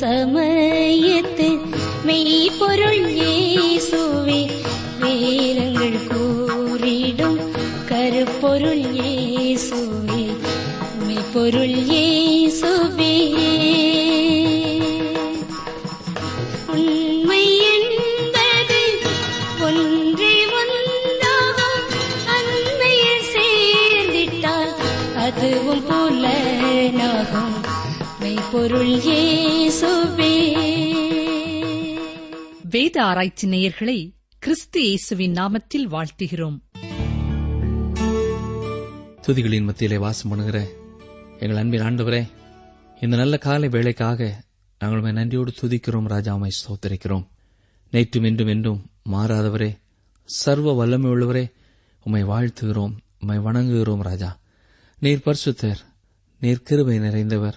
സമയത്ത് മെയ്പൊരുൾ യേസുവേ വേലങ്ങൾ കൂറിടും കരുപ്പൊരുൾ യേസുവേ மெய்ப்பொருள் இயேசுவே உண்மை என்பது ஒன்றே ஒன்றாகும் அண்மையில் சேர்ந்திட்டால் அதுவும் புலனாகும். மெய்ப்பொருள் இயேசுவே வேத ஆராய்ச்சி நேயர்களை கிறிஸ்து இயேசுவின் நாமத்தில் வாழ்த்துகிறோம். துதிகளின் மத்தியிலே வாசம் பண்ணுகிற எங்கள் அன்பின் ஆண்டவரே இந்த நல்ல காலை வேலைக்காக நாங்கள் நன்றியோடு துதிக்கிறோம் ராஜா உம்மை ஸ்தோத்தரிக்கிறோம். நேற்றும் இன்றும் என்றும் மாறாதவரே சர்வ வல்லமை உள்ளவரே உம்மை வாழ்த்துகிறோம் உம்மை வணங்குகிறோம் ராஜா. நீர் பரிசுத்தர் நீர் கிருபை நிறைந்தவர்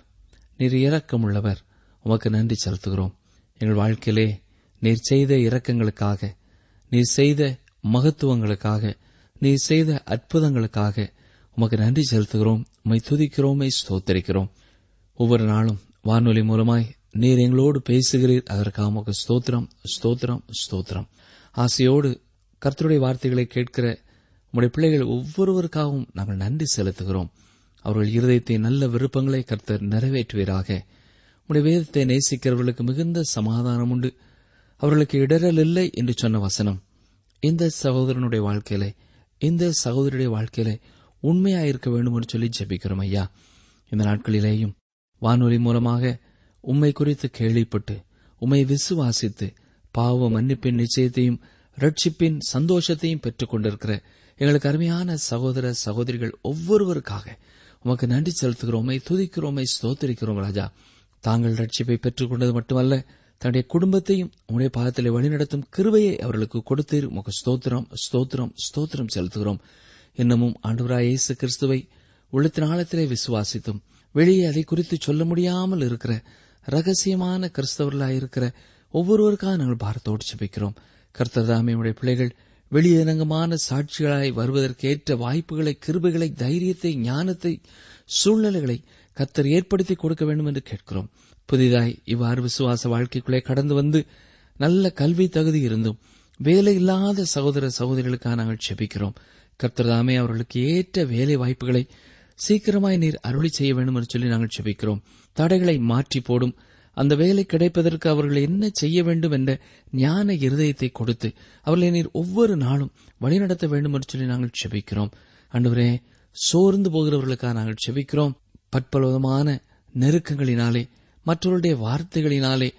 நீர் இரக்கமுள்ளவர் உமக்கு நன்றி செலுத்துகிறோம். எங்கள் வாழ்க்கையிலே நீர் செய்த இரக்கங்களுக்காக நீர் செய்த மகத்துவங்களுக்காக நீர் செய்த அற்புதங்களுக்காக உமக்கு நன்றி செலுத்துகிறோம். உம்மை துதிக்கிறோமை ஸ்தோத்தரிக்கிறோம். ஒவ்வொரு நாளும் வானொலி மூலமாய் நீர் எங்களோடு பேசுகிறீர். அதற்காக ஸ்தோத்திரம் ஸ்தோத்திரம் ஸ்தோத்திரம். ஆசையோடு கர்த்தருடைய வார்த்தைகளை கேட்கிற உம்முடைய பிள்ளைகள் ஒவ்வொருவருக்காகவும் நாங்கள் நன்றி செலுத்துகிறோம். அவர்கள் இருதயத்தை நல்ல விருப்பங்களை கர்த்தர் நிறைவேற்றுவீராக. உடைய வேதத்தை நேசிக்கிறவர்களுக்கு மிகுந்த சமாதானம் உண்டு. அவர்களுக்கு இடரல் இல்லை என்று சொன்ன வசனம். இந்த சகோதரனுடைய வாழ்க்கையிலே இந்த சகோதரியுடைய வாழ்க்கையிலே உண்மையாயிருக்க வேண்டும் என்று சொல்லி ஜெபிக்கிறோம் ஐயா. இந்த நாட்களிலேயும் வானொலி மூலமாக உம்மை குறித்து கேள்விப்பட்டு உம்மை விசுவாசித்து பாவ மன்னிப்பின் நிச்சயத்தையும் ரட்சிப்பின் சந்தோஷத்தையும் பெற்றுக் கொண்டிருக்கிற எங்களுக்கு அருமையான சகோதர சகோதரிகள் ஒவ்வொருவருக்காக உமக்கு நன்றி செலுத்துகிறோமை துதிக்கிறோமை ஸ்தோத்திரிக்கிறோம் ராஜா. தாங்கள் ரட்சிப்பை பெற்றுக் கொண்டது மட்டுமல்ல தன்னுடைய குடும்பத்தையும் உடைய பாதத்திலே வழிநடத்தும் கிருவையை அவர்களுக்கு கொடுத்து உமக்கு ஸ்தோத்திரம் ஸ்தோத்திரம் ஸ்தோத்திரம் செலுத்துகிறோம். இன்னமும் ஆண்டவராய் இயேசு கிறிஸ்துவை உள்ளத்தின் ஆழத்திலே விசுவாசித்தும் வெளியே அதை குறித்து சொல்ல முடியாமல் இருக்கிற ரகசியமான கிறிஸ்தவர்களாயிருக்கிற ஒவ்வொருவருக்காக நாங்கள் பாரத்தோடு செபிக்கிறோம் கர்த்தர்தாமியுடைய பிள்ளைகள் வெளியரங்கமான சாட்சிகளாய் வருவதற்கேற்ற வாய்ப்புகளை கிருபைகளை தைரியத்தை ஞானத்தை சூழ்நிலைகளை கத்தர் ஏற்படுத்தி கொடுக்க வேண்டும் என்று கேட்கிறோம். புதிதாய் இவ்வாறு விசுவாச வாழ்க்கைக்குள்ளே கடந்து வந்து நல்ல கல்வி தகுதி இருந்தும் வேலை இல்லாத சகோதர சகோதரிகளுக்காக நாங்கள் செபிக்கிறோம் கர்த்தர்தாமே அவர்களுக்கு ஏற்ற வேலை வாய்ப்புகளை சீக்கிரமாய் நீர் அருளி செய்ய வேண்டும் என்று சொல்லி நாங்கள் செபிக்கிறோம். தடைகளை மாற்றி போடும். அந்த வேலை கிடைப்பதற்கு அவர்கள் என்ன செய்ய வேண்டும் என்ற ஞான இருதயத்தை கொடுத்து அவர்களை நீர் ஒவ்வொரு நாளும் வழிநடத்த வேண்டும் என்று சொல்லி நாங்கள் செபிக்கிறோம். அன்றுவரே சோர்ந்து போகிறவர்களுக்காக நாங்கள் செபிக்கிறோம். பற்பலவிதமான நெருக்கங்களினாலே மற்றவருடைய வார்த்தைகளினாலே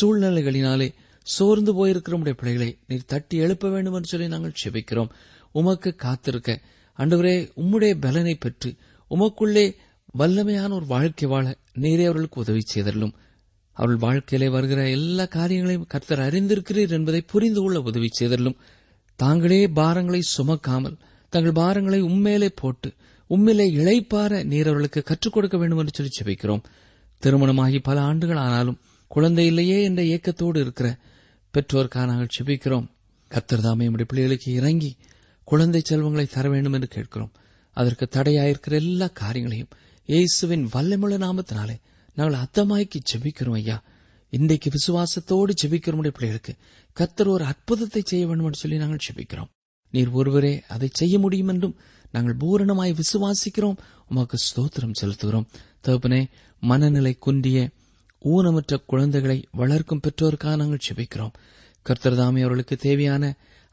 சூழ்நிலைகளினாலே சோர்ந்து போயிருக்கிற பிள்ளைகளை நீர் தட்டி எழுப்ப வேண்டும் என்று சொல்லி நாங்கள் செபிக்கிறோம். உமக்கு காத்திருக்க. அன்றுவரே உம்முடைய பலனை பெற்று உமக்குள்ளே வல்லமையான ஒரு வாழ்க்கை வாழ நேரே அவர்களுக்கு உதவி செய்தரலும் அவர்கள் வாழ்க்கையிலே வருகிற எல்லா காரியங்களையும் கர்த்தர் அறிந்திருக்கிறீர் என்பதை புரிந்து கொள்ள உதவி செய்தரலும் தாங்களே பாரங்களை சுமக்காமல் தங்கள் பாரங்களை உண்மையிலே போட்டு உண்மையிலே இழைப்பார நீர் அவர்களுக்கு கற்றுக் கொடுக்க வேண்டும் என்று சொல்லி செபிக்கிறோம் திருமணமாகி பல ஆண்டுகள் ஆனாலும் குழந்தை இல்லையே என்ற ஏக்கத்தோடு இருக்கிற பெற்றோருக்காக நாங்கள் செபிக்கிறோம் கர்த்தர் தாமே நம்முடைய பிள்ளைகளுக்கு இறங்கி குழந்தை செல்வங்களை தர வேண்டும் என்று கேட்கிறோம். அதற்கு தடையாயிருக்கிற எல்லா காரியங்களையும் இயேசுவின் வல்லமுள்ள நாமத்தினாலே நாங்கள் அத்தமாய்க்கு ஜெபிக்கிறோம் ஐயா. இன்றைக்கு விசுவாசத்தோடு ஜெபிக்கிற பிள்ளைகளுக்கு கர்த்தர் ஒரு அற்புதத்தை செய்ய வேண்டும் என்று சொல்லி நாங்கள் ஜெபிக்கிறோம். நீர் ஒருவரே அதை செய்ய முடியும் என்றும் நாங்கள் பூரணமாய் விசுவாசிக்கிறோம். உமக்கு ஸ்தோத்திரம் செலுத்துகிறோம். தகப்பனே மனநிலை குன்றிய ஊனமற்ற குழந்தைகளை வளர்க்கும் பெற்றோருக்காக நாங்கள் செபிக்கிறோம் கர்த்தர்தாமே அவர்களுக்கு தேவையான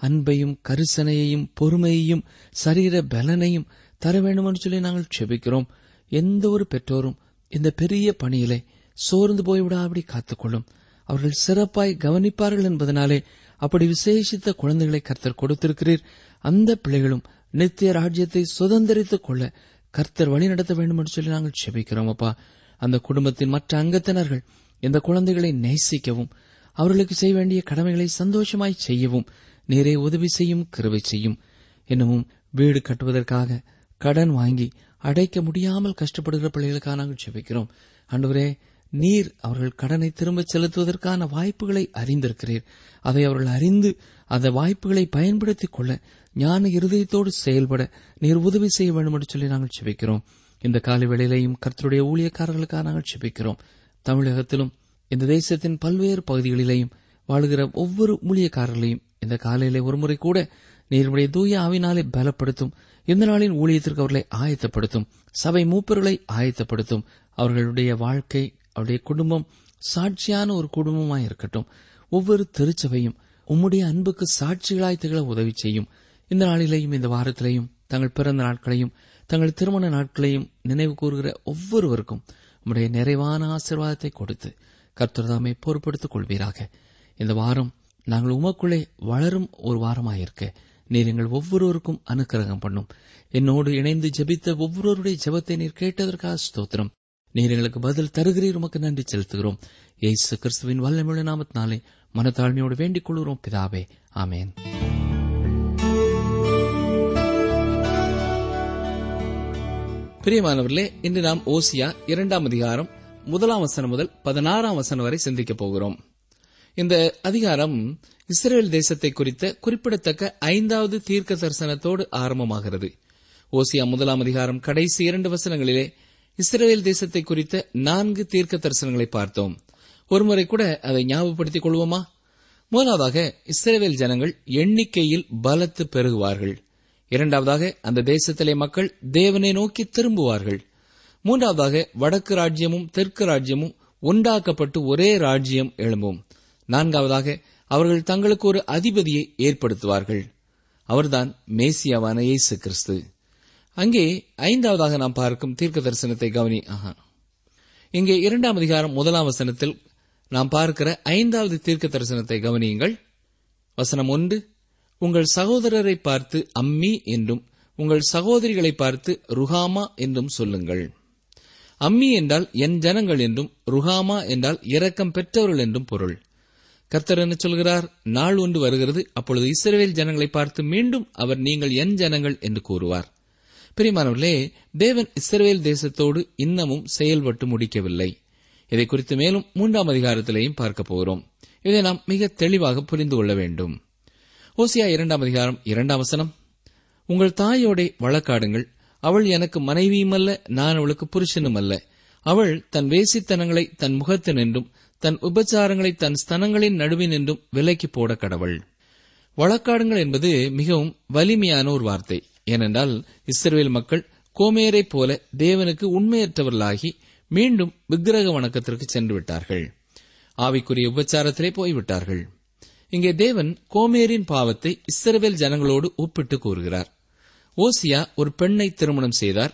அன்பையும் கரிசனையையும் பொறுமையையும் சரீர பலனையும் தர வேண்டும் சொல்லி நாங்கள் செபிக்கிறோம். எந்த ஒரு பெற்றோரும் இந்த பெரிய பணியிலே சோர்ந்து போய்விடாபடி காத்துக்கொள்ளும். அவர்கள் சிறப்பாய் கவனிப்பார்கள் என்பதனாலே அப்படி விசேஷித்த குழந்தைகளை கர்த்தர் கொடுத்திருக்கிறீர். அந்த பிள்ளைகளும் நித்திய ராஜ்யத்தை சுதந்திரித்துக் கொள்ள கர்த்தர் வழிநடத்த வேண்டும் என்று சொல்லி நாங்கள் செபிக்கிறோம் அப்பா. அந்த குடும்பத்தின் மற்ற அங்கத்தினர்கள் இந்த குழந்தைகளை நேசிக்கவும் அவர்களுக்கு செய்ய வேண்டிய கடமைகளை சந்தோஷமாய் செய்யவும் நேரே உதவி செய்யும் கிருவை செய்யும். இன்னமும் வீடு கட்டுவதற்காக கடன் வாங்கி அடைக்க முடியாமல் கஷ்டப்படுகிற பிள்ளைகளுக்காக நாங்கள் ஜெபிக்கிறோம். அன்றுவரே நீர் அவர்கள் கடனை திரும்பச் செலுத்துவதற்கான வாய்ப்புகளை அறிந்திருக்கிறீர். அதை அவர்கள் அறிந்து அந்த வாய்ப்புகளை பயன்படுத்திக் கொள்ள ஞான இருதயத்தோடு செயல்பட நீர் உதவி செய்ய வேண்டும் என்று சொல்லி நாங்கள் செபிக்கிறோம் இந்த காலை வேளையிலையும் கர்த்தருடைய ஊழியக்காரர்களுக்காக நாங்கள் செபிக்கிறோம் தமிழகத்திலும் இந்த தேசத்தின் பல்வேறு பகுதிகளிலேயும் வாழுகிற ஒவ்வொரு ஊழியக்காரர்களையும் இந்த காலையிலே ஒருமுறை கூட நீருடைய தூய ஆவினாலே பலப்படுத்தும். இந்த நாளின் ஊழியத்திற்கு அவர்களை ஆயத்தப்படுத்தும். சபை மூப்பர்களை ஆயத்தப்படுத்தும். அவர்களுடைய வாழ்க்கை அவருடைய குடும்பம் சாட்சியான ஒரு குடும்பமாய் இருக்கட்டும். ஒவ்வொரு திருச்சபையும் உம்முடைய அன்புக்கு சாட்சிகளாய் திகழ உதவி செய்யும். இந்த நாளிலேயும் இந்த வாரத்திலேயும் தங்கள் பிறந்த நாட்களையும் தங்கள் திருமண நாட்களையும் நினைவு கூறுகிற ஒவ்வொருவருக்கும் உம்முடைய நிறைவான ஆசீர்வாதத்தை கொடுத்து கர்த்தர்தாமை பொறுப்படுத்திக் கொள்வீராக. இந்த வாரம் நாங்கள் உமக்குள்ளே வளரும் ஒரு வாரமாயிருக்க. நீர் எங்கள் ஒவ்வொருவருக்கும் அனுக்கிரகம் பண்ணும். என்னோடு இணைந்து ஜெபித்த ஒவ்வொருவருடைய ஜெபத்தை நீர் கேட்டதற்காக ஸ்தோத்திரம். நீர் எங்களுக்கு பதில் தருகிறீர் உமக்கு நன்றி செலுத்துகிறோம். ஏசு கிறிஸ்துவின் வல்லமிழ நாமத்தினாலே மனத்தாழ்மையோடு வேண்டிக் கொள்கிறோம் பிதாவே. ஆமேன். பிரியமானவர்களே இன்று நாம் ஓசியா இரண்டாம் அதிகாரம் முதலாம் வசனம் முதல் பதினாறாம் வசனம் வரை சிந்திக்கப் போகிறோம். இந்த அதிகாரம் இஸ்ரேல் தேசத்தை குறித்த குறிப்பிடத்தக்க ஐந்தாவது தீர்க்க தரிசனத்தோடு ஆரம்பமாகிறது. ஓசியா முதலாம் அதிகாரம் கடைசி இரண்டு வசனங்களிலே இஸ்ரேல் தேசத்தை குறித்த நான்கு தீர்க்க தரிசனங்களை பார்த்தோம். ஒருமுறை கூட அதை ஞாபகப்படுத்திக் கொள்வோமா? முதலாவதாக இஸ்ரேல் ஜனங்கள் எண்ணிக்கையில் பலத்து பெருகுவார்கள். இரண்டாவதாக அந்த தேசத்திலே மக்கள் தேவனை நோக்கி திரும்புவார்கள். மூன்றாவதாக வடக்கு ராஜ்யமும் தெற்கு ராஜ்யமும் உண்டாக்கப்பட்டு ஒரே ராஜ்யம் எழும்பும். நான்காவதாக அவர்கள் தங்களுக்கு ஒரு அதிபதியை ஏற்படுத்துவார்கள். அவர்தான் மேசியாவான இயேசு கிறிஸ்து அங்கே ஐந்தாவதாக நாம் பார்க்கும் தீர்க்க தரிசனத்தை கவனி ஆஹா. இங்கே இரண்டாம் அதிகாரம் முதலாம் வசனத்தில் நாம் பார்க்கிற ஐந்தாவது தீர்க்க தரிசனத்தை கவனியுங்கள். வசனம் ஒன்று உங்கள் சகோதரரை பார்த்து அம்மி என்றும் உங்கள் சகோதரிகளை பார்த்து ருஹாமா என்றும் சொல்லுங்கள். அம்மி என்றால் என் ஜனங்கள் என்றும் ருஹாமா என்றால் இரக்கம் பெற்றவர்கள் என்றும் பொருள். கர்த்தர் என்ன சொல்கிறார்? நாள் ஒன்று வருகிறது. அப்பொழுது இஸ்ரேல் ஜனங்களை பார்த்து மீண்டும் அவர் நீங்கள் என் ஜனங்கள் என்று கூறுவார். பிரிமானவர்களே தேவன் இஸ்ரேல் தேசத்தோடு இன்னமும் செயல்பட்டு முடிக்கவில்லை. இதை குறித்து மேலும் மூன்றாம் அதிகாரத்திலேயும் பார்க்க போகிறோம். இதை நாம் மிக தெளிவாக புரிந்து கொள்ள வேண்டும். ஓசியா இரண்டாம் அதிகாரம் இரண்டாம் வசனம். உங்கள் தாயோடே வழக்காடுங்கள். அவள் எனக்கு மனைவியுமல்ல நான் அவளுக்கு புருஷனும் அல்ல. அவள் தன் வேசித்தனங்களை தன் முகத்தினின்றும் தன் உபச்சாரங்களை தன் ஸ்தனங்களின் நடுவே நின்றும் விலைக்கு போட கடவுள். வழக்காடுங்கள் என்பது மிகவும் வலிமையான ஒரு வார்த்தை. ஏனென்றால் இஸ்ரேல் மக்கள் கோமேரை போல தேவனுக்கு உண்மையற்றவர்களாகி மீண்டும் விக்கிரக வணக்கத்திற்கு சென்று விட்டார்கள் ஆவிக்குரிய உபச்சாரத்திலே போய்விட்டார்கள். இங்கே தேவன் கோமேரின் பாவத்தை இஸ்ரவேல் ஜனங்களோடு ஒப்பிட்டு கூறுகிறார். ஓசியா ஒரு பெண்ணை திருமணம் செய்தார்.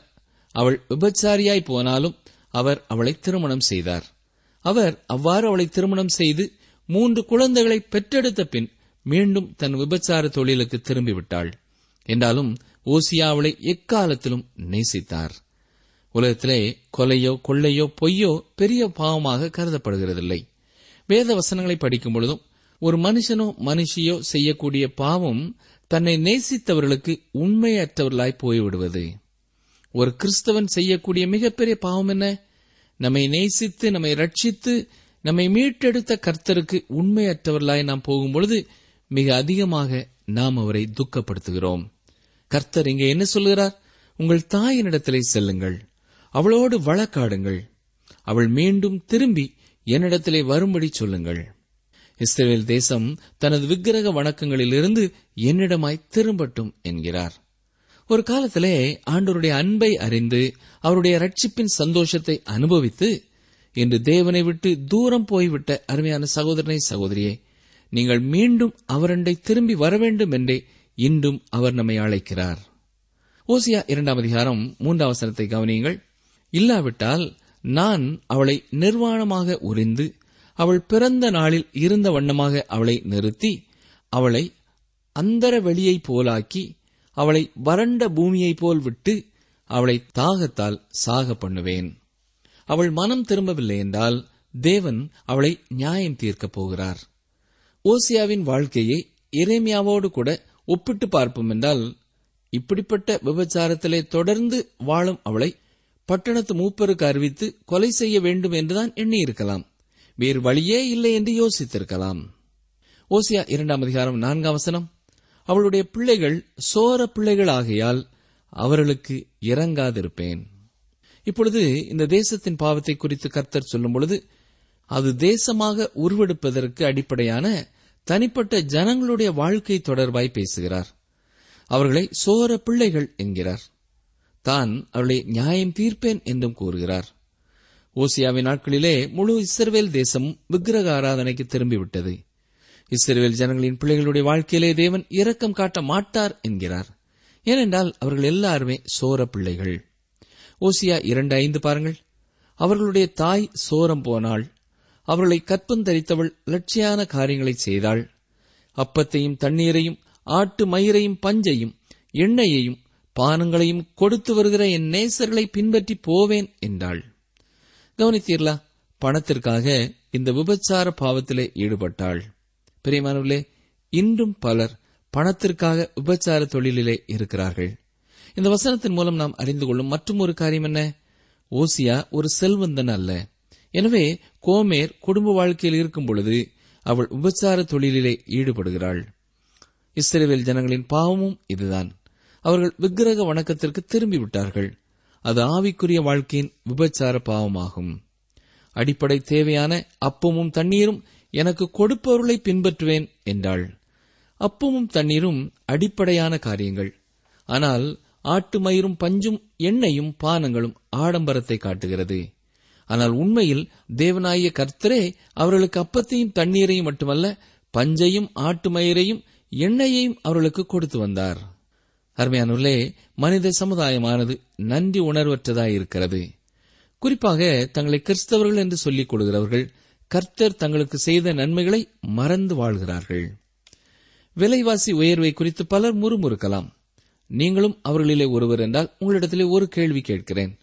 அவள் விபச்சாரியாய் போனாலும் அவர் அவளை திருமணம் செய்தார். அவர் அவ்வாறு அவளை திருமணம் செய்து மூன்று குழந்தைகளை பெற்றெடுத்த பின் மீண்டும் தன் விபச்சார தொழிலுக்கு திரும்பிவிட்டாள். என்றாலும் ஓசியா அவளை எக்காலத்திலும் நேசித்தார். உலகத்திலே கொலையோ கொள்ளையோ பொய்யோ பெரிய பாவமாக கருதப்படுகிறதில்லை. வேத வசனங்களை படிக்கும் பொழுதும் ஒரு மனுஷனோ மனுஷியோ செய்யக்கூடிய பாவம் தன்னை நேசித்தவர்களுக்கு உண்மையற்றவர்களாய் போய்விடுவது. ஒரு கிறிஸ்தவன் செய்யக்கூடிய மிகப்பெரிய பாவம் என்ன? நம்மை நேசித்து நம்மை ரட்சித்து நம்மை மீட்டெடுத்த கர்த்தருக்கு உண்மையற்றவர்களாய் நாம் போகும்பொழுது மிக அதிகமாக நாம் அவரை துக்கப்படுத்துகிறோம். கர்த்தர் இங்கே என்ன சொல்கிறார் உங்கள் தாயினிடத்திலே செல்லுங்கள். அவளோடு வழக்காடுங்கள். அவள் மீண்டும் திரும்பி என்னிடத்திலே வரும்படி சொல்லுங்கள். இஸ்ரேல் தேசம் தனது விக்கிரக வணக்கங்களிலிருந்து என்னிடமாய் திரும்பட்டும் என்கிறார். ஒரு காலத்திலே ஆண்டவருடைய அன்பை அறிந்து அவருடைய ரட்சிப்பின் சந்தோஷத்தை அனுபவித்து இன்று தேவனை விட்டு தூரம் போய்விட்ட அருமையான சகோதரனை சகோதரியே நீங்கள் மீண்டும் அவரண்டை திரும்பி வர வேண்டும் என்றே இன்றும் அவர் நம்மை அழைக்கிறார். ஓசியா இரண்டாம் அதிகாரம் மூன்றாம் வசனத்தை கவனியுங்கள். இல்லாவிட்டால் நான் அவளை நிர்வாணமாக உறிந்து அவள் பிறந்த நாளில் இருந்த வண்ணமாக அவளை நிறுத்தி அவளை அந்தர வெளியைப் போலாக்கி அவளை வறண்ட பூமியைப் போல் விட்டு அவளை தாகத்தால் சாக பண்ணுவேன். அவள் மனம் திரும்பவில்லை என்றால் தேவன் அவளை நியாயம் தீர்க்கப் போகிறார். ஓசியாவின் வாழ்க்கையை எரேமியாவோடு கூட ஒப்பிட்டு பார்ப்போம் என்றால் இப்படிப்பட்ட விபச்சாரத்திலே தொடர்ந்து வாழும் அவளை பட்டணத்து மூப்பருக்கு அறிவித்து கொலை செய்ய வேண்டும் என்றுதான் எண்ணியிருக்கலாம். வேறு வழியே இல்லை என்று யோசித்திருக்கலாம். ஓசியா இரண்டாம் அதிகாரம் நான்காம் வசனம். அவளுடைய பிள்ளைகள் சோர பிள்ளைகளாகையால் அவர்களுக்கு இறங்காதிருப்பேன் இப்பொழுது இந்த தேசத்தின் பாவத்தை குறித்து கர்த்தர் சொல்லும் பொழுது அது தேசமாக உருவெடுப்பதற்கு அடிப்படையான தனிப்பட்ட ஜனங்களுடைய வாழ்க்கை தொடர்பாய் பேசுகிறார். அவர்களை சோர பிள்ளைகள் என்கிறார். தான் அவளை நியாயம் தீர்ப்பேன் என்றும் கூறுகிறார். ஓசியாவின் நாட்களிலே முழு இஸ்ரவேல் தேசம் விக்கிரக ஆராதனைக்கு திரும்பிவிட்டது. இஸ்ரேல் ஜனங்களின் பிள்ளைகளுடைய வாழ்க்கையிலே தேவன் இரக்கம் காட்ட மாட்டார் என்கிறார். ஏனென்றால் அவர்கள் எல்லாருமே சோர பிள்ளைகள். ஓசியா இரண்டு ஐந்து பாருங்கள். அவர்களுடைய தாய் சோரம் போனாள். அவர்களை கற்பந்தரித்தவள் லட்சியான காரியங்களை செய்தாள். அப்பத்தையும் தண்ணீரையும் ஆட்டு மயிரையும் பஞ்சையும் எண்ணெயையும் பானங்களையும் கொடுத்து வருகிற என் நேசர்களை பின்பற்றி போவேன் என்றாள். கவனித்தீர்களா? பணத்திற்காக இந்த விபச்சார பாவத்திலே ஈடுபட்டாள். பிரியமானவர்களே இன்றும் பலர் பணத்திற்காக விபச்சார தொழிலிலே இருக்கிறார்கள். இந்த வசனத்தின் மூலம் நாம் அறிந்து கொள்ளும் மற்றும் ஒரு காரியம் என்ன? ஓசியா ஒரு செல்வந்தன் அல்ல. எனவே கோமேர் குடும்ப வாழ்க்கையில் இருக்கும் பொழுது அவள் உபச்சார தொழிலிலே ஈடுபடுகிறாள். இஸ்ரேவேல் ஜனங்களின் பாவமும் இதுதான். அவர்கள் விக்கிரக வணக்கத்திற்கு திரும்பிவிட்டார்கள். அது ஆவிக்குரிய வாழ்க்கையின் விபச்சார பாவமாகும். அடிப்படை தேவையான அப்பமும் தண்ணீரும் எனக்கு கொடுப்பவர்களை பின்பற்றுவேன் என்றாள். அப்பமும் தண்ணீரும் அடிப்படையான காரியங்கள். ஆனால் ஆட்டு மயிரும் பஞ்சும் எண்ணெயும் பானங்களும் ஆடம்பரத்தை காட்டுகிறது. ஆனால் உண்மையில் தேவனாய கர்த்தரே அவர்களுக்கு அப்பத்தையும் தண்ணீரையும் மட்டுமல்ல பஞ்சையும் ஆட்டு மயிரையும் எண்ணெயையும் அவர்களுக்கு கொடுத்து வந்தார். அருமையானுள்ளே மனித சமுதாயமானது நன்றி உணர்வற்றதாயிருக்கிறது. குறிப்பாக தங்களை கிறிஸ்தவர்கள் என்று சொல்லிக் கொள்கிறவர்கள் கர்த்தர் தங்களுக்கு செய்த நன்மைகளை மறந்து வாழ்கிறார்கள். விலைவாசி உயர்வை குறித்து பலர் முறுமுறுக்கலாம். நீங்களும் அவர்களிலே ஒருவர் என்றால் உங்களிடத்திலே ஒரு கேள்வி கேட்கிறேன்.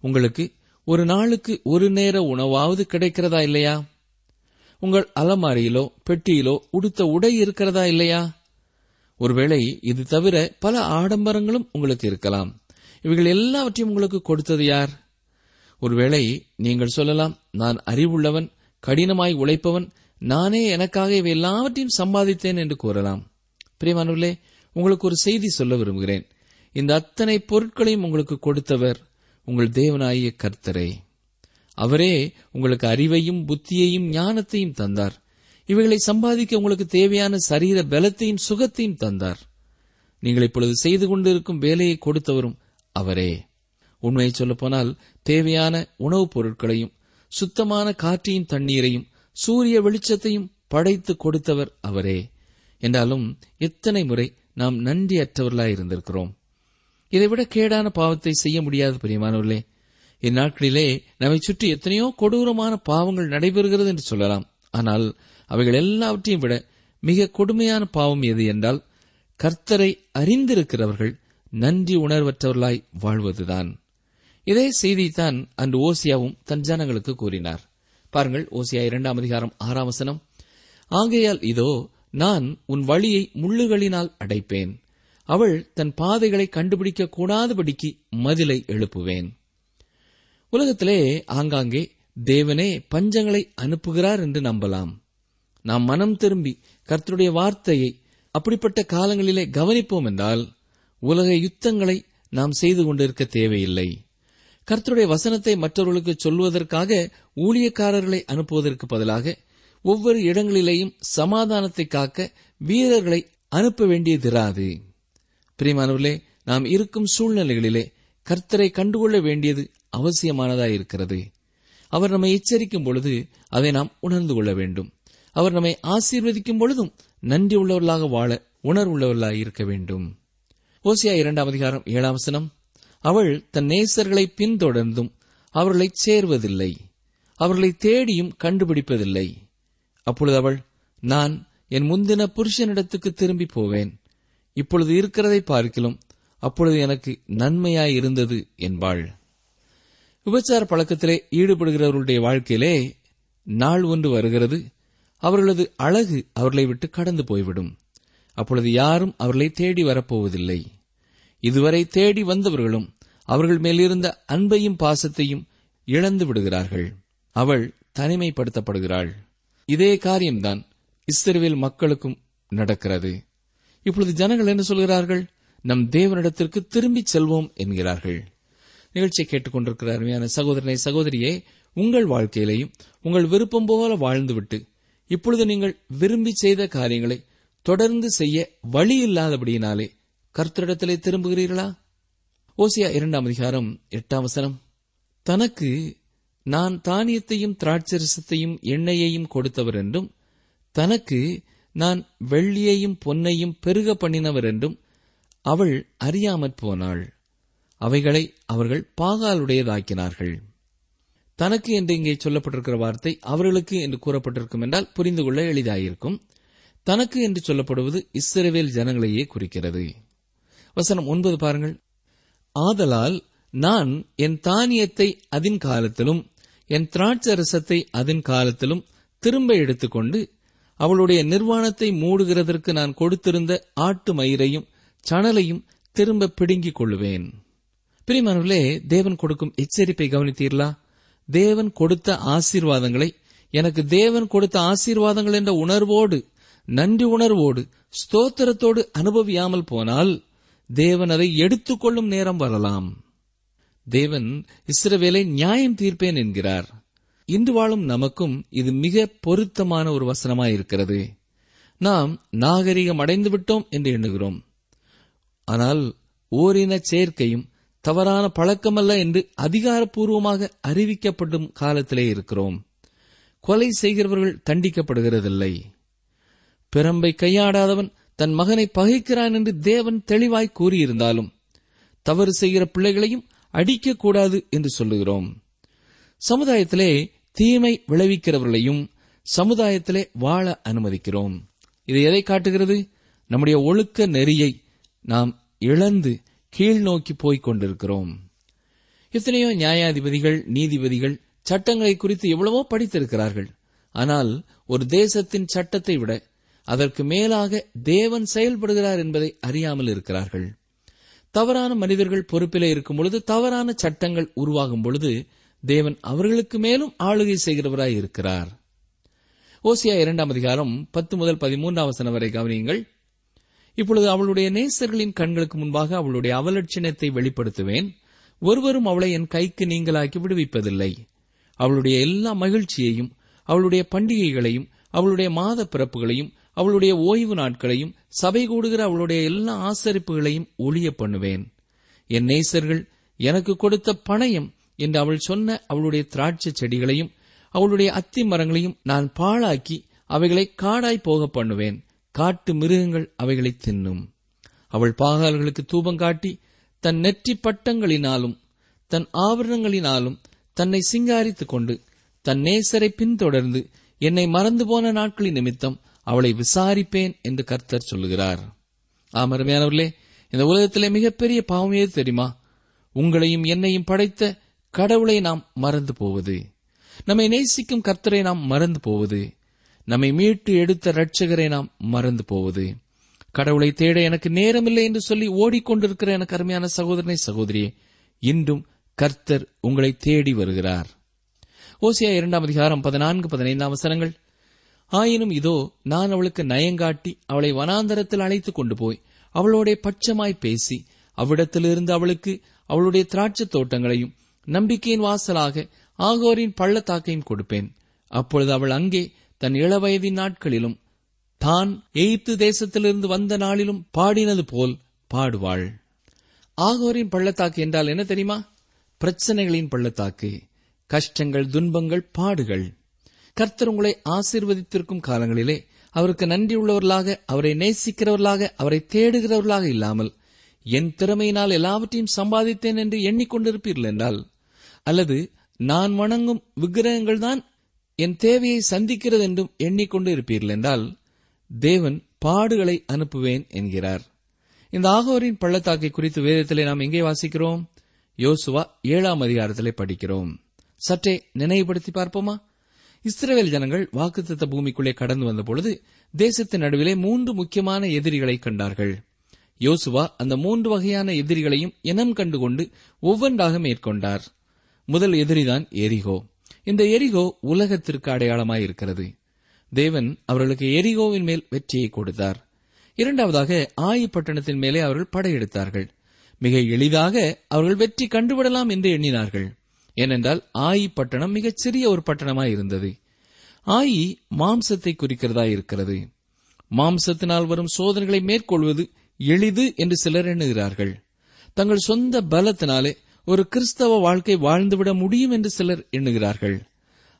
உங்களுக்கு ஒரு நாளுக்கு ஒரு நேர உணவாவது கிடைக்கிறதா இல்லையா? உங்கள் அலமாரியிலோ பெட்டியிலோ உடுத்த உடை இருக்கிறதா இல்லையா? ஒருவேளை இது தவிர பல ஆடம்பரங்களும் உங்களுக்கு இருக்கலாம். இவைகள் எல்லாவற்றையும் உங்களுக்கு கொடுத்தது யார்? ஒருவேளை நீங்கள் சொல்லலாம் நான் அறிவுள்ளவன் கடினமாய் உழைப்பவன் நானே எனக்காக இவை எல்லாவற்றையும் சம்பாதித்தேன் என்று கூறலாம். பிரியமானவர்களே உங்களுக்கு ஒரு செய்தி சொல்ல விரும்புகிறேன். இந்த அத்தனை பொருட்களையும் உங்களுக்கு கொடுத்தவர் உங்கள் தேவனாகிய கர்த்தரே. அவரே உங்களுக்கு அறிவையும் புத்தியையும் ஞானத்தையும் தந்தார். இவைகளை சம்பாதிக்க உங்களுக்கு தேவையான சரீர பலத்தையும் சுகத்தையும் தந்தார். நீங்கள் இப்பொழுது செய்து கொண்டிருக்கும் வேலையை கொடுத்தவரும் அவரே. உண்மையை சொல்லப்போனால் தேவையான உணவுப் பொருட்களையும் சுத்தமான காற்றையும் தண்ணீரையும் சூரிய வெளிச்சத்தையும் படைத்து கொடுத்தவர் அவரே. என்றாலும் எத்தனை முறை நாம் நன்றியற்றவர்களாய் இருந்திருக்கிறோம். இதைவிட கேடான பாவத்தை செய்ய முடியாது பிரியமானவர்களே. இந்நாட்களிலே நம்மை சுற்றி எத்தனையோ கொடூரமான பாவங்கள் நடைபெறுகிறது என்று சொல்லலாம். ஆனால் அவைகள் எல்லாவற்றையும் விட மிக கொடுமையான பாவம் எது என்றால் கர்த்தரை அறிந்திருக்கிறவர்கள் நன்றி உணர்வற்றவர்களாய் வாழ்வதுதான். இதே செய்தித்தான் அன்று ஓசியாவும் தன் ஜனங்களுக்கு கூறினார். பாருங்கள் ஓசியா இரண்டாம் அதிகாரம் ஆறாம் வசனம். ஆகையால் இதோ நான் உன் வழியை முள்ளுகளினால் அடைப்பேன். அவள் தன் பாதைகளை கண்டுபிடிக்க கூடாதபடிக்கு மதிலை எழுப்புவேன். உலகத்திலே ஆங்காங்கே தேவனே பஞ்சங்களை அனுப்புகிறார் என்று நம்பலாம். நாம் மனம் திரும்பி கர்த்தருடைய வார்த்தையை அப்படிப்பட்ட காலங்களிலே கவனிப்போம் என்றால் உலக யுத்தங்களை நாம் செய்து கொண்டிருக்க தேவையில்லை. கர்த்தருடைய வசனத்தை மற்றவர்களுக்கு சொல்வதற்காக ஊழியக்காரர்களை அனுப்புவதற்கு பதிலாக ஒவ்வொரு இடங்களிலேயும் சமாதானத்தை காக்க வீரர்களை அனுப்ப வேண்டியதிராது. பிரியமானவர்களே நாம் இருக்கும் சூழ்நிலைகளிலே கர்த்தரை கண்டுகொள்ள வேண்டியது அவசியமானதாயிருக்கிறது அவர் நம்மை எச்சரிக்கும் பொழுது அதை நாம் உணர்ந்து கொள்ள வேண்டும். அவர் நம்மை ஆசீர்வதிக்கும் பொழுதும் நன்றி உள்ளவர்களாக வாழ உணர்வுள்ளவர்களாக இருக்க வேண்டும். ஓசியா இரண்டாம் அதிகாரம் ஏழாம் வசனம் அவள் தன் நேசர்களை பின்தொடர்ந்தும் அவர்களைச் சேர்வதில்லை. அவர்களை தேடியும் கண்டுபிடிப்பதில்லை. அப்பொழுது அவள் நான் என் முந்தின புருஷனிடத்துக்கு திரும்பி போவேன். இப்பொழுது இருக்கிறதை பார்க்கிலும் அப்பொழுது எனக்கு நன்மையாய் இருந்தது என்பாள். விபச்சார பழக்கத்திலே ஈடுபடுகிறவர்களுடைய வாழ்க்கையிலே நாள் ஒன்று வருகிறது. அவர்களது அழகு அவர்களை விட்டு கடந்து போய்விடும். அப்பொழுது யாரும் அவர்களை தேடி வரப்போவதில்லை இதுவரை தேடி வந்தவர்களும் அவர்கள் மேலிருந்த அன்பையும் பாசத்தையும் இழந்து விடுகிறார்கள். அவள் தனிமைப்படுத்தப்படுகிறாள். இதே காரியம்தான் இஸ்ரேல் மக்களுக்கும் நடக்கிறது. இப்பொழுது ஜனங்கள் என்ன சொல்கிறார்கள்? நம் தேவனிடத்திற்கு திரும்பிச் செல்வோம் என்கிறார்கள். நிகழ்ச்சியை கேட்டுக்கொண்டிருக்கிற அருமையான சகோதரனை சகோதரியே உங்கள் வாழ்க்கையிலையும் உங்கள் விருப்பம் போல வாழ்ந்துவிட்டு இப்பொழுது நீங்கள் விரும்பி செய்த காரியங்களை தொடர்ந்து செய்ய வழி இல்லாதபடியினாலே கர்த்தரிடத்திலே திரும்புகிறீர்களா? ஓசியா இரண்டாம் அதிகாரம் எட்டாம் வசனம். தனக்கு நான் தானியத்தையும் திராட்சரசத்தையும் எண்ணெயையும் கொடுத்தவர் என்றும் தனக்கு நான் வெள்ளியையும் பொன்னையும் பெருக பண்ணினவர் என்றும் அவள் அறியாமற் போனாள். அவைகளை அவர்கள் பாகாலுடையதாக்கினார்கள். தனக்கு என்று இங்கே சொல்லப்பட்டிருக்கிற வார்த்தை அவர்களுக்கு என்று கூறப்பட்டிருக்கும் என்றால் புரிந்து கொள்ள எளிதாயிருக்கும். தனக்கு என்று சொல்லப்படுவது இஸ்ரவேல் ஜனங்களையே குறிக்கிறது. வசனம் ஒன்பது பாருங்கள். ஆதலால் நான் என் தானியத்தை அதன் காலத்திலும் என் திராட்சரசத்தை அதன் காலத்திலும் திரும்ப எடுத்துக்கொண்டு அவளுடைய நிர்வாணத்தை மூடுகிறதற்கு நான் கொடுத்திருந்த ஆட்டு மயிரையும் சணலையும் திரும்ப பிடுங்கிக் கொள்ளுவேன். பிரிமானவர்களே தேவன் கொடுக்கும் எச்சரிப்பை கவனித்தீர்களா? தேவன் கொடுத்த ஆசீர்வாதங்களை எனக்கு தேவன் கொடுத்த ஆசீர்வாதங்கள் என்ற உணர்வோடு நன்றி உணர்வோடு ஸ்தோத்திரத்தோடு அனுபவியாமல் போனால் தேவன் அதை எடுத்துக்கொள்ளும் நேரம் வரலாம். தேவன் இஸ்ரவேலை நியாயம் தீர்ப்பேன் என்கிறார். இன்று வாழும் நமக்கும் இது மிக பொருத்தமான ஒரு வசனமாயிருக்கிறது நாம் நாகரிகம் அடைந்து விட்டோம் என்று எண்ணுகிறோம். ஆனால் ஓரின சேர்க்கையும் தவறான பழக்கமல்ல என்று அதிகாரப்பூர்வமாக அறிவிக்கப்படும் காலத்திலே இருக்கிறோம். கொலை செய்கிறவர்கள் தண்டிக்கப்படுகிறதில்லை. பிரம்பை கையாடாதவன் தன் மகனை பகைக்கிறான் என்று தேவன் தெளிவாய் கூறியிருந்தாலும் தவறு செய்கிற பிள்ளைகளையும் அடிக்கக்கூடாது என்று சொல்லுகிறோம். சமுதாயத்திலே தீமை விளைவிக்கிறவர்களையும் சமுதாயத்திலே வாழ அனுமதிக்கிறோம். இது எதை காட்டுகிறது? நம்முடைய ஒழுக்க நெறியை நாம் இழந்து கீழ் நோக்கி போய்க் கொண்டிருக்கிறோம். எத்தனையோ நியாயாதிபதிகள் நீதிபதிகள் சட்டங்களை குறித்து எவ்வளவோ படித்திருக்கிறார்கள். ஆனால் ஒரு தேசத்தின் சட்டத்தை விட அதற்கு மேலாக தேவன் செயல்படுகிறார் என்பதை அறியாமல் இருக்கிறார்கள். தவறான மனிதர்கள் பொறுப்பிலே இருக்கும் பொழுது தவறான சட்டங்கள் உருவாகும் பொழுது தேவன் அவர்களுக்கு மேலும் ஆளுகை செய்கிறவராய் இருக்கிறார். ஓசியா இரண்டாம் அதிகாரம் பத்து முதல் பதிமூன்றாம் வசனம் வரை கவனியுங்கள். இப்பொழுது அவளுடைய நேசர்களின் கண்களுக்கு முன்பாக அவளுடைய அவலட்சணத்தை வெளிப்படுத்துவேன். ஒருவரும் அவளை என் கைக்கு நீங்களாக்கி விடுவிப்பதில்லை. அவளுடைய எல்லா மகிழ்ச்சியையும் அவளுடைய பண்டிகைகளையும் அவளுடைய மாத பிறப்புகளையும் அவளுடைய ஓய்வு நாட்களையும் சபை கூடுகிற அவளுடைய எல்லா ஆசரிப்புகளையும் ஒளிய பண்ணுவேன். என் நேசர்கள் எனக்கு கொடுத்த பணயம் என்று அவள் சொன்ன அவளுடைய திராட்சை செடிகளையும் அவளுடைய அத்தி மரங்களையும் நான் பாழாக்கி அவைகளை காடாய் போக பண்ணுவேன். காட்டு மிருகங்கள் அவைகளை தின்னும். அவள் பாகால்களுக்கு தூபம் காட்டி தன் நெற்றி பட்டங்களினாலும் தன் ஆபரணங்களினாலும் தன்னை சிங்காரித்துக் கொண்டு தன் நேசரை பின்தொடர்ந்து என்னை மறந்து போன நாட்களின் நிமித்தம் அவளை விசாரிப்பேன் என்று கர்த்தர் சொல்லுகிறார். ஆம் அருமையானவர்களே இந்த உலகத்திலே மிகப்பெரிய பாவம் ஏது தெரியுமா? உங்களையும் என்னையும் படைத்த கடவுளை நாம் மறந்து போவது. நம்மை நேசிக்கும் கர்த்தரை நாம் மறந்து போவது. நம்மை மீட்டு எடுத்த ரட்சகரை நாம் மறந்து போவது. கடவுளை தேட எனக்கு நேரமில்லை என்று சொல்லி ஓடிக்கொண்டிருக்கிற எனக்கு அருமையான சகோதரனை சகோதரியே இன்றும் கர்த்தர் உங்களை தேடி வருகிறார். ஓசியா இரண்டாம் அதிகாரம் பதினான்கு பதினைந்தாம் அவசரங்கள் ஆயினும் இதோ நான் அவளுக்கு நயங்காட்டி அவளை வனாந்தரத்தில் அழைத்துக் கொண்டு போய் அவளோட பட்சமாய் பேசி அவ்விடத்திலிருந்து அவளுக்கு அவளுடைய திராட்சைத் தோட்டங்களையும் நம்பிக்கையின் வாசலாக ஆகோரின் பள்ளத்தாக்கையும் கொடுப்பேன். அப்பொழுது அவள் அங்கே தன் இளவயதின் நாட்களிலும் தான் எய்த்து தேசத்திலிருந்து வந்த நாளிலும் பாடினது போல் பாடுவாள். ஆகோரின் பள்ளத்தாக்கு என்றால் என்ன தெரியுமா? பிரச்சனைகளின் பள்ளத்தாக்கு கஷ்டங்கள் துன்பங்கள் பாடுகள். கர்த்தர் உங்களை ஆசீர்வதித்திருக்கும் காலங்களிலே அவருக்கு நன்றியுள்ளவர்களாக அவரை நேசிக்கிறவர்களாக அவரை தேடுகிறவர்களாக இல்லாமல் என் திறமையினால் எல்லாவற்றையும் சம்பாதித்தேன் என்று எண்ணிக்கொண்டிருப்பீர்கள் என்றால் அல்லது நான் வணங்கும் விக்கிரகங்கள் தான் என் தேவையை சந்திக்கிறது என்றும் எண்ணிக்கொண்டு இருப்பீர்கள் என்றால் தேவன் பாடுகளை அனுப்புவேன் என்கிறார். இந்த ஆகோரின் பள்ளத்தாக்கை குறித்து வேதத்திலே நாம் எங்கே வாசிக்கிறோம்? யோசுவா ஏழாம் அதிகாரத்திலே படிக்கிறோம். சற்றே நினைவுபடுத்தி பார்ப்போமா? இஸ்ரேல் ஜனங்கள் வாக்குத்தத்த பூமிக்குள்ளே கடந்து வந்த பொழுது தேசத்தின் நடுவிலே மூன்று முக்கியமான எதிரிகளை கண்டார்கள். யோசுவா அந்த மூன்று வகையான எதிரிகளையும் இனம் கண்டுகொண்டு ஒவ்வொன்றாக மேற்கொண்டார். முதல் எதிரிதான் எரிகோ. இந்த எரிகோ உலகத்திற்கு அடையாளமாயிருக்கிறது தேவன் அவர்களுக்கு எரிகோவின் மேல் வெற்றியை கொடுத்தார். இரண்டாவதாக ஆயி பட்டணத்தின் மேலே அவர்கள் படையெடுத்தார்கள். மிக எளிதாக அவர்கள் வெற்றி கண்டுவிடலாம் என்று எண்ணினார்கள். ஏனென்றால் ஆயி பட்டணம் மிகச் சிறிய ஒரு பட்டணமாய் இருந்தது. ஆயி மாம்சத்தை குறிக்கிறதா இருக்கிறது. மாம்சத்தினால் வரும் சோதனைகளை மேற்கொள்வது எளிது என்று சிலர் எண்ணுகிறார்கள். தங்கள் சொந்த பலத்தினாலே ஒரு கிறிஸ்தவ வாழ்க்கை வாழ்ந்துவிட முடியும் என்று சிலர் எண்ணுகிறார்கள்.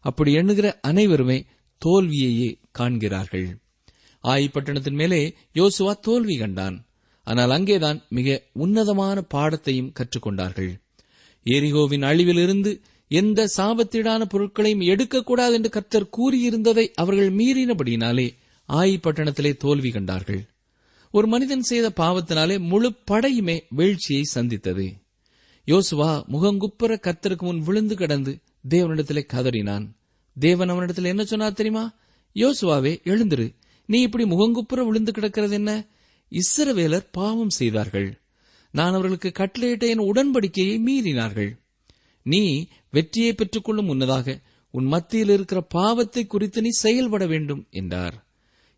அப்படி எண்ணுகிற அனைவருமே தோல்வியையே காண்கிறார்கள். ஆயி பட்டணத்தின் மேலே யோசுவா தோல்வி கண்டான். ஆனால் அங்கேதான் மிக உன்னதமான பாடத்தையும் கற்றுக்கொண்டார்கள். எரிகோவின் அழிவிலிருந்து எந்த சாபத்தீடான பொருட்களையும் எடுக்கக்கூடாது என்று கர்த்தர் கூறியிருந்ததை அவர்கள் மீறினபடியினாலே ஆயி பட்டணத்திலே தோல்வி கண்டார்கள். ஒரு மனிதன் செய்த பாவத்தினாலே முழு படையுமே வீழ்ச்சியை சந்தித்தது. யோசுவா முகங்குப்புற கர்த்தருக்கு முன் விழுந்து கிடந்து தேவனிடத்திலே கதறினான். தேவன் அவனிடத்தில் என்ன சொன்னார் தெரியுமா? யோசுவாவே எழுந்திரு. நீ இப்படி முகங்குப்புற விழுந்து கிடக்கிறது என்ன? இஸ்ரவேலர் பாவம் செய்தார்கள். நான் அவர்களுக்கு கட்டளையிட்ட என் உடன்படிக்கையை மீறினார்கள். நீ வெற்றியை பெற்றுக்கொள்ளும் முன்னதாக உன் மத்தியில் இருக்கிற பாவத்தை குறித்து நீ செயல்பட வேண்டும் என்றார்.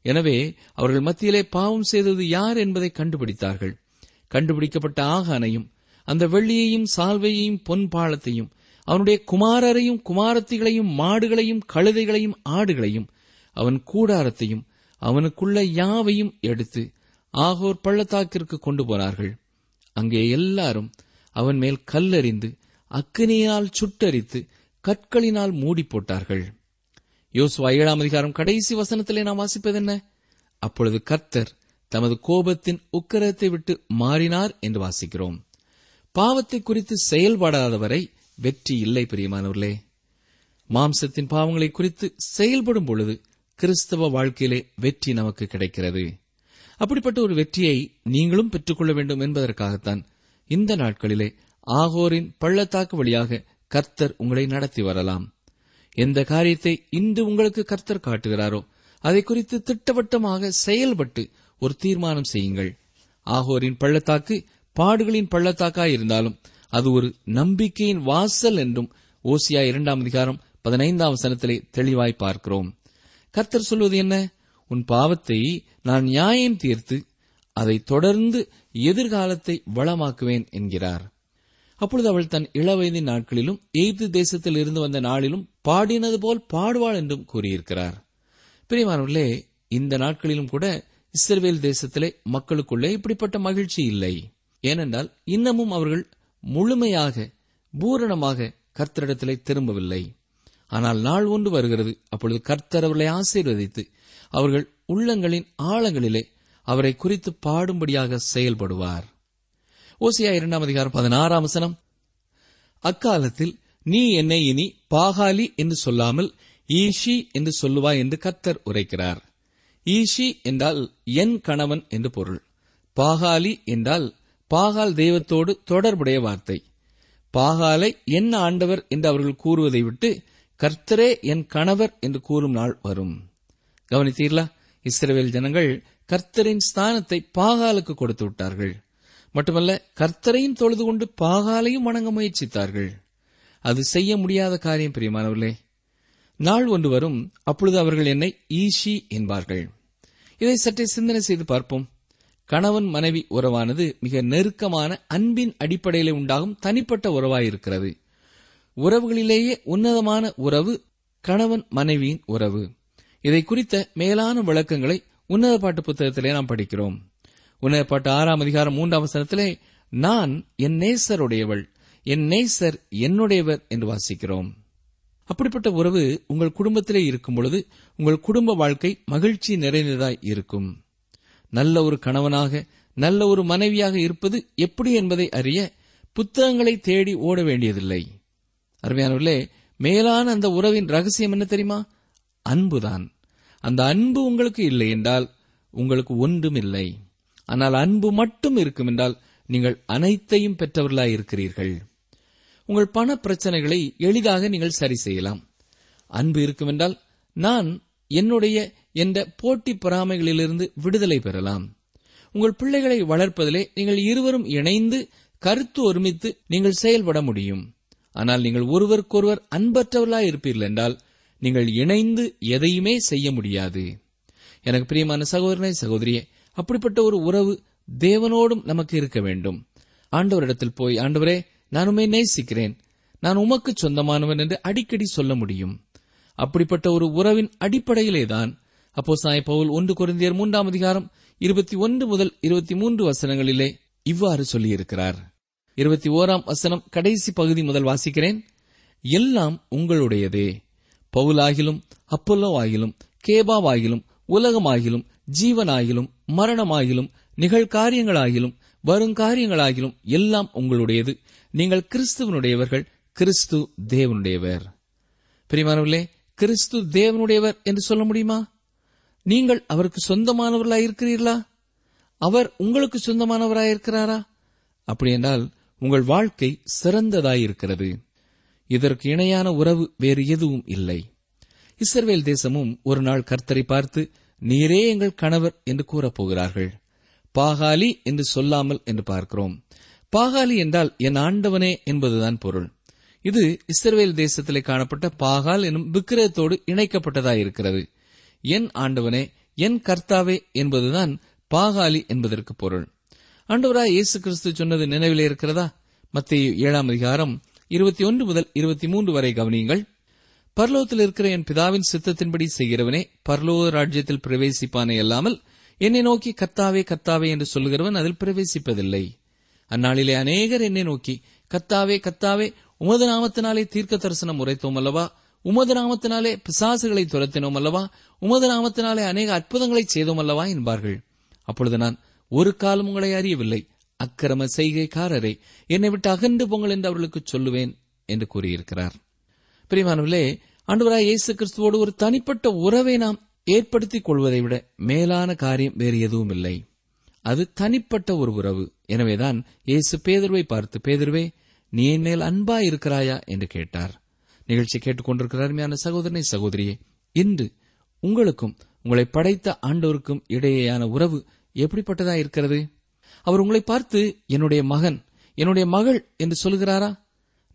எனவே அவர்கள் மத்தியிலே பாவம் செய்தது யார் என்பதை கண்டுபிடித்தார்கள். கண்டுபிடிக்கப்பட்ட ஆகானையும் அந்த வெள்ளியையும் சால்வையையும் பொன் பாலத்தையும் அவனுடைய குமாரரையும் குமாரத்திகளையும் மாடுகளையும் கழுதைகளையும் ஆடுகளையும் அவன் கூடாரத்தையும் அவனுக்குள்ள யாவையும் எடுத்து ஆகோர் பள்ளத்தாக்கிற்கு கொண்டு போனார்கள். அங்கே எல்லாரும் அவன் மேல் கல்லெறிந்து அக்கினியால் சுட்டரித்து கற்களினால் மூடி போட்டார்கள் யோசுவா ஏழாம் அதிகாரம் கடைசி வசனத்திலே நாம் வாசிப்பது என்ன அப்பொழுது கர்த்தர் தமது கோபத்தின் உக்கரத்தை விட்டு மாறினார் என்று வாசிக்கிறோம். பாவத்தை குறித்து செயல்படாதவரை வெற்றி இல்லை பிரியமானவர்களே. மாம்சத்தின் பாவங்களை குறித்து செயல்படும் பொழுது கிறிஸ்தவ வாழ்க்கையிலே வெற்றி நமக்கு கிடைக்கிறது. அப்படிப்பட்ட ஒரு வெற்றியை நீங்களும் பெற்றுக்கொள்ள வேண்டும் என்பதற்காகத்தான் இந்த நாட்களிலே ஆகோரின் பள்ளத்தாக்கு வழியாக கர்த்தர் உங்களை நடத்தி வரலாம். எந்த காரியத்தை இன்று உங்களுக்கு கர்த்தர் காட்டுகிறாரோ அதை குறித்து திட்டவட்டமாக செயல்பட்டு ஒரு தீர்மானம் செய்யுங்கள். ஆகோரின் பள்ளத்தாக்கு பாடுகளின் பள்ளத்தாக்காய் இருந்தாலும் அது ஒரு நம்பிக்கையின் வாசல் என்றும் ஓசியா இரண்டாம் அதிகாரம் பதினைந்தாம் சனத்திலே தெளிவாய் பார்க்கிறோம். கர்த்தர் சொல்வது என்ன? உன் பாவத்தை நான் நியாயம் தீர்த்து அதை தொடர்ந்து எதிர்காலத்தை வளமாக்குவேன் என்கிறார். அப்பொழுது அவள் தன் இளவயதின் நாட்களிலும் எய்து தேசத்தில் இருந்து வந்த நாளிலும் பாடினது போல் பாடுவாள் என்றும் கூறியிருக்கிறார். பிரியமானவர்களே இந்த நாட்களிலும் கூட இஸ்ரேல் தேசத்திலே மக்களுக்குள்ளே இப்படிப்பட்ட மகிழ்ச்சி இல்லை. ஏனென்றால் இன்னமும் அவர்கள் முழுமையாக பூரணமாக கர்த்தரிடத்திலே திரும்பவில்லை. ஆனால் நாள் ஒன்று வருகிறது. அப்பொழுது கர்த்தர் அவர்களை ஆசீர்வதித்து அவர்கள் உள்ளங்களின் ஆழங்களிலே அவரை குறித்து பாடும்படியாக செயல்படுவார். ஓசியா இரண்டாம் அதிகாரம் பதினாறாம் வசனம். அக்காலத்தில் நீ என்னை இனி பாகாலி என்று சொல்லாமல் ஈஷி என்று சொல்லுவாய் என்று கர்த்தர் உரைக்கிறார். ஈஷி என்றால் என் கணவன் என்று பொருள். பாகாலி என்றால் பாகால் தெய்வத்தோடு தொடர்புடைய வார்த்தை. பாகாலை என் ஆண்டவர் என்று அவர்கள் கூறுவதை விட்டு கர்த்தரே என் கணவர் என்று கூறும் நாள் வரும். கவனித்தீர்களா? இஸ்ரவேல் ஜனங்கள் கர்த்தரின் ஸ்தானத்தை பாகாலுக்கு கொடுத்து விட்டார்கள். மட்டுமல்ல கர்த்தரையும் தொழுது கொண்டு பாகாலையும் வணங்க முயற்சித்தார்கள். அது செய்ய முடியாத காரியம் பிரியமானவர்களே. நாள் ஒன்று வரும் அப்பொழுது அவர்கள் என்னை ஈஷி என்பார்கள். இதை சற்றே சிந்தனை செய்து பார்ப்போம். கணவன் மனைவி உறவானது மிக நெருக்கமான அன்பின் அடிப்படையில் உண்டாகும் தனிப்பட்ட உறவாயிருக்கிறது. உறவுகளிலேயே உன்னதமான உறவு கணவன் மனைவியின் உறவு. இதை குறித்த மேலான விளக்கங்களை உன்னத பாட்டு புத்தகத்திலே நாம் படிக்கிறோம். உன்னத பாட்டு ஆறாம் அதிகாரம் மூன்றாம் வசனத்திலே நான் என் நேசருடையவள் என் நேசர் என்னுடையவர் என்று வாசிக்கிறோம். அப்படிப்பட்ட உறவு உங்கள் குடும்பத்திலே இருக்கும் பொழுது உங்கள் குடும்ப வாழ்க்கை மகிழ்ச்சி நிறைந்ததாய் இருக்கும். நல்ல ஒரு கணவனாக நல்ல ஒரு மனைவியாக இருப்பது எப்படி என்பதை அறிய புத்தகங்களை தேடி ஓட வேண்டியதில்லை. அருமையானவர்களே மேலான அந்த உறவின் ரகசியம் என்ன தெரியுமா? அன்புதான். அந்த அன்பு உங்களுக்கு இல்லை என்றால் உங்களுக்கு ஒன்றும் இல்லை. ஆனால் அன்பு மட்டும் இருக்கும் என்றால் நீங்கள் அனைத்தையும் பெற்றவர்களாய் இருக்கிறீர்கள். உங்கள் பண பிரச்சனைகளை எளிதாக நீங்கள் சரி செய்யலாம். அன்பு இருக்குமென்றால் நான் என்னுடைய என்ற போட்டி பொறாமைகளிலிருந்து விடுதலை பெறலாம். உங்கள் பிள்ளைகளை வளர்ப்பதிலே நீங்கள் இருவரும் இணைந்து கருத்து ஒருமித்து நீங்கள் செயல்பட முடியும். ஆனால் நீங்கள் ஒருவருக்கொருவர் அன்பற்றவர்களாய் இருப்பீர்கள் என்றால் நீங்கள் இணைந்து எதையுமே செய்ய முடியாது. எனக்கு பிரியமான சகோதரனை சகோதரியே அப்படிப்பட்ட ஒரு உறவு தேவனோடும் நமக்கு இருக்க வேண்டும். ஆண்டவரிடத்தில் போய் ஆண்டவரே நான் உண்மை நேசிக்கிறேன். நான் உமக்கு சொந்தமானவன் என்று அடிக்கடி சொல்ல முடியும். அப்படிப்பட்ட ஒரு உறவின் அடிப்படையிலேதான் அப்போ சாய் பவுல் ஒன்று குறைந்தியர் மூன்றாம் அதிகாரம் இருபத்தி ஒன்று முதல் இருபத்தி மூன்று வசனங்களிலே இவ்வாறு சொல்லியிருக்கிறார். இருபத்தி ஓராம் வசனம் கடைசி பகுதி முதல் வாசிக்கிறேன். எல்லாம் உங்களுடையதே. பவுலாகிலும் அப்பல்லோவாகிலும் கேபாவாகிலும் உலகமாகிலும் ஜீவனாகிலும் மரணமாகிலும் நிகழ்காரியங்களாகிலும் வருங்காரியங்களாகிலும் எல்லாம் உங்களுடையது. நீங்கள் கிறிஸ்துவனுடையவர்கள் கிறிஸ்து தேவனுடையவர். பிரிமானவர்களே கிறிஸ்து தேவனுடையவர் என்று சொல்ல முடியுமா? நீங்கள் அவருக்கு சொந்தமானவர்களாய் இருக்கிறீர்களா அவர் உங்களுக்கு சொந்தமானவராயிருக்கிறாரா? அப்படி என்றால் உங்கள் வாழ்க்கை சிறந்ததாயிருக்கிறது. இதற்கு இணையான உறவு வேறு எதுவும் இல்லை. இஸ்ரவேல் தேசமும் ஒரு நாள் கர்த்தரை பார்த்து நீரே எங்கள் கணவர் என்று கூறப்போகிறார்கள் பாகாலி என்று சொல்லாமல் என்று பார்க்கிறோம். பாகாலி என்றால் என் ஆண்டவனே என்பதுதான் பொருள். இது இஸ்ரவேல் தேசத்திலே காணப்பட்ட பாகால் எனும் விக்கிரகத்தோடு இணைக்கப்பட்டதாயிருக்கிறது என் ஆண்டவனே என் கர்த்தாவே என்பதுதான் பாகாலி என்பதற்கு பொருள். ஆண்டவராய் இயேசு கிறிஸ்து சொன்னது நினைவிலே இருக்கிறதா? மத்திய ஏழாம் அதிகாரம் இருபத்தி ஒன்று முதல் இருபத்தி மூன்று வரை கவனியுங்கள். பர்லோகத்தில் இருக்கிற என் பிதாவின் சித்தத்தின்படி செய்கிறவனே பர்லோக ராஜ்யத்தில் பிரவேசிப்பானே அல்லாமல் என்னை நோக்கி கத்தாவே கத்தாவே என்று சொல்லுகிறவன் அதில் பிரவேசிப்பதில்லை. அந்நாளிலே அநேகர் என்னை நோக்கி கத்தாவே கத்தாவே உமது நாமத்தினாலே தீர்க்க தரிசனம் உரைத்தோம் அல்லவா? உமது நாமத்தினாலே பிசாசுகளை துரத்தினோம் அல்லவா? உமது நாமத்தினாலே அநேக அற்புதங்களை செய்தோம் அல்லவா? என்பார்கள். அப்பொழுது நான் ஒரு காலம் உங்களை அறியவில்லை. அக்கிரம செய்கைக்காரரை என்னை விட்டு அகன்று பொங்கல் என்று அவர்களுக்கு சொல்லுவேன் என்று கூறியிருக்கிறார். பிரிமானவிலே ஆண்டவராய் இயேசு கிறிஸ்துவோடு ஒரு தனிப்பட்ட உறவை நாம் ஏற்படுத்திக் கொள்வதை விட மேலான காரியம் வேறு எதுவும் இல்லை. அது தனிப்பட்ட ஒரு உறவு. எனவேதான் இயேசு பேதர்வை பார்த்து பேதர்வே நீ என் மேல் அன்பா இருக்கிறாயா? என்று கேட்டார். நிகழ்ச்சி கேட்டுக்கொண்டிருக்கிற அருமையான சகோதரனை சகோதரியே இன்று உங்களுக்கும் உங்களை படைத்த ஆண்டோருக்கும் இடையேயான உறவு எப்படிப்பட்டதா இருக்கிறது? அவர் உங்களை பார்த்து என்னுடைய மகன் என்னுடைய மகள் என்று சொல்கிறாரா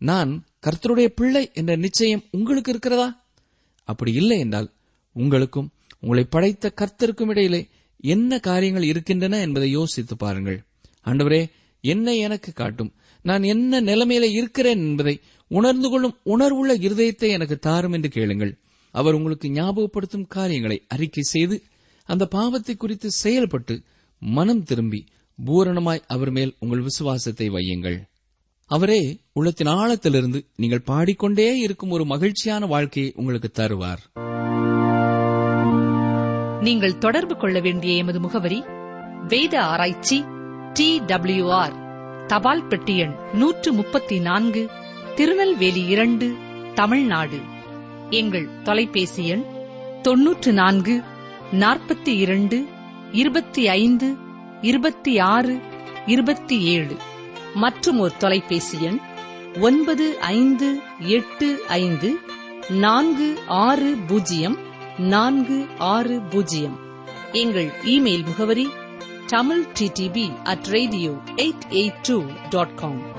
நான் கர்த்தருடைய பிள்ளை என்ற நிச்சயம் உங்களுக்கு இருக்கிறதா? அப்படி இல்லை என்றால் உங்களுக்கும் உங்களை படைத்த கர்த்தருக்கும் இடையிலே என்ன காரியங்கள் இருக்கின்றன என்பதை யோசித்து பாருங்கள். ஆண்டவரே என்னை எனக்கு காட்டும். நான் என்ன நிலைமையில இருக்கிறேன் என்பதை உணர்ந்து கொள்ளும் உணர்வுள்ள இருதயத்தை எனக்கு தாரும் என்று கேளுங்கள். அவர் உங்களுக்கு ஞாபகப்படுத்தும் காரியங்களை அறிக்கை செய்து அந்த பாவத்தை குறித்து செயல்பட்டு மனம் திரும்பி பூரணமாய் அவர் மேல் உங்கள் விசுவாசத்தை வையுங்கள். அவரே உள்ளத்தின் ஆழத்திலிருந்து நீங்கள் பாடிக்கொண்டே இருக்கும் ஒரு மகிழ்ச்சியான வாழ்க்கையை உங்களுக்கு தருவார். நீங்கள் தொடர்பு கொள்ள வேண்டிய எமது முகவரி வேத ஆராய்ச்சி டி டபிள்யூ ஆர் தபால் பெட்டி எண் நூற்று முப்பத்தி நான்கு திருநெல்வேலி இரண்டு தமிழ்நாடு. எங்கள் தொலைபேசி எண் தொன்னூற்று நான்கு நாற்பத்தி இரண்டு இருபத்தி ஐந்து இருபத்தி ஆறு இருபத்தி ஏழு மற்றும் ஒரு தொலைபேசி எண் ஒன்பது ஐந்து எட்டு ஐந்து நான்கு ஆறு பூஜ்ஜியம் நான்கு ஆறு பூஜ்ஜியம். எங்கள் இமெயில் முகவரி Tamil TTP at radio eight eight two dot com.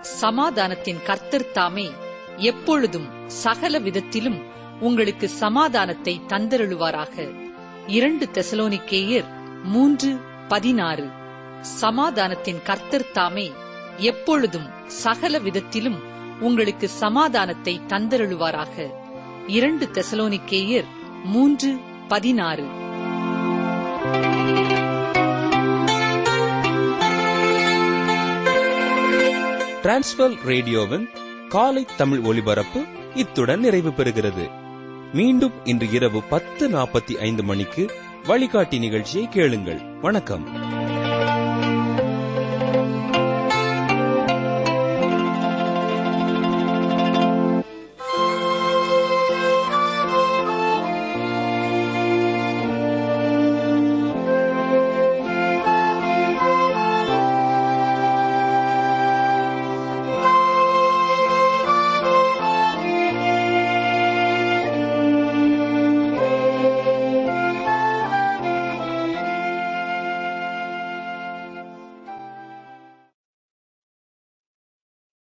சமாதானத்தின் கர்த்தர் தாமே எப்பொழுதும் சகல விதத்திலும் உங்களுக்கு சமாதானத்தை தந்தருளுவாராக. இரண்டு தெசலோனிக்கேயர் மூன்று பதினாறு. சமாதானத்தின் கர்த்தர் தாமே எப்பொழுதும் சகல விதத்திலும் உங்களுக்கு சமாதானத்தை தந்தருளுவாராக. இரண்டு தெசலோனிக்கேயர் மூன்று பதினாறு. டிரான்ஸ்வர் ரேடியோவின் காலை தமிழ் ஒலிபரப்பு இத்துடன் நிறைவு பெறுகிறது. மீண்டும் இன்று இரவு பத்து நாற்பத்தி ஐந்து மணிக்கு வழிகாட்டி நிகழ்ச்சியை கேளுங்கள். வணக்கம்.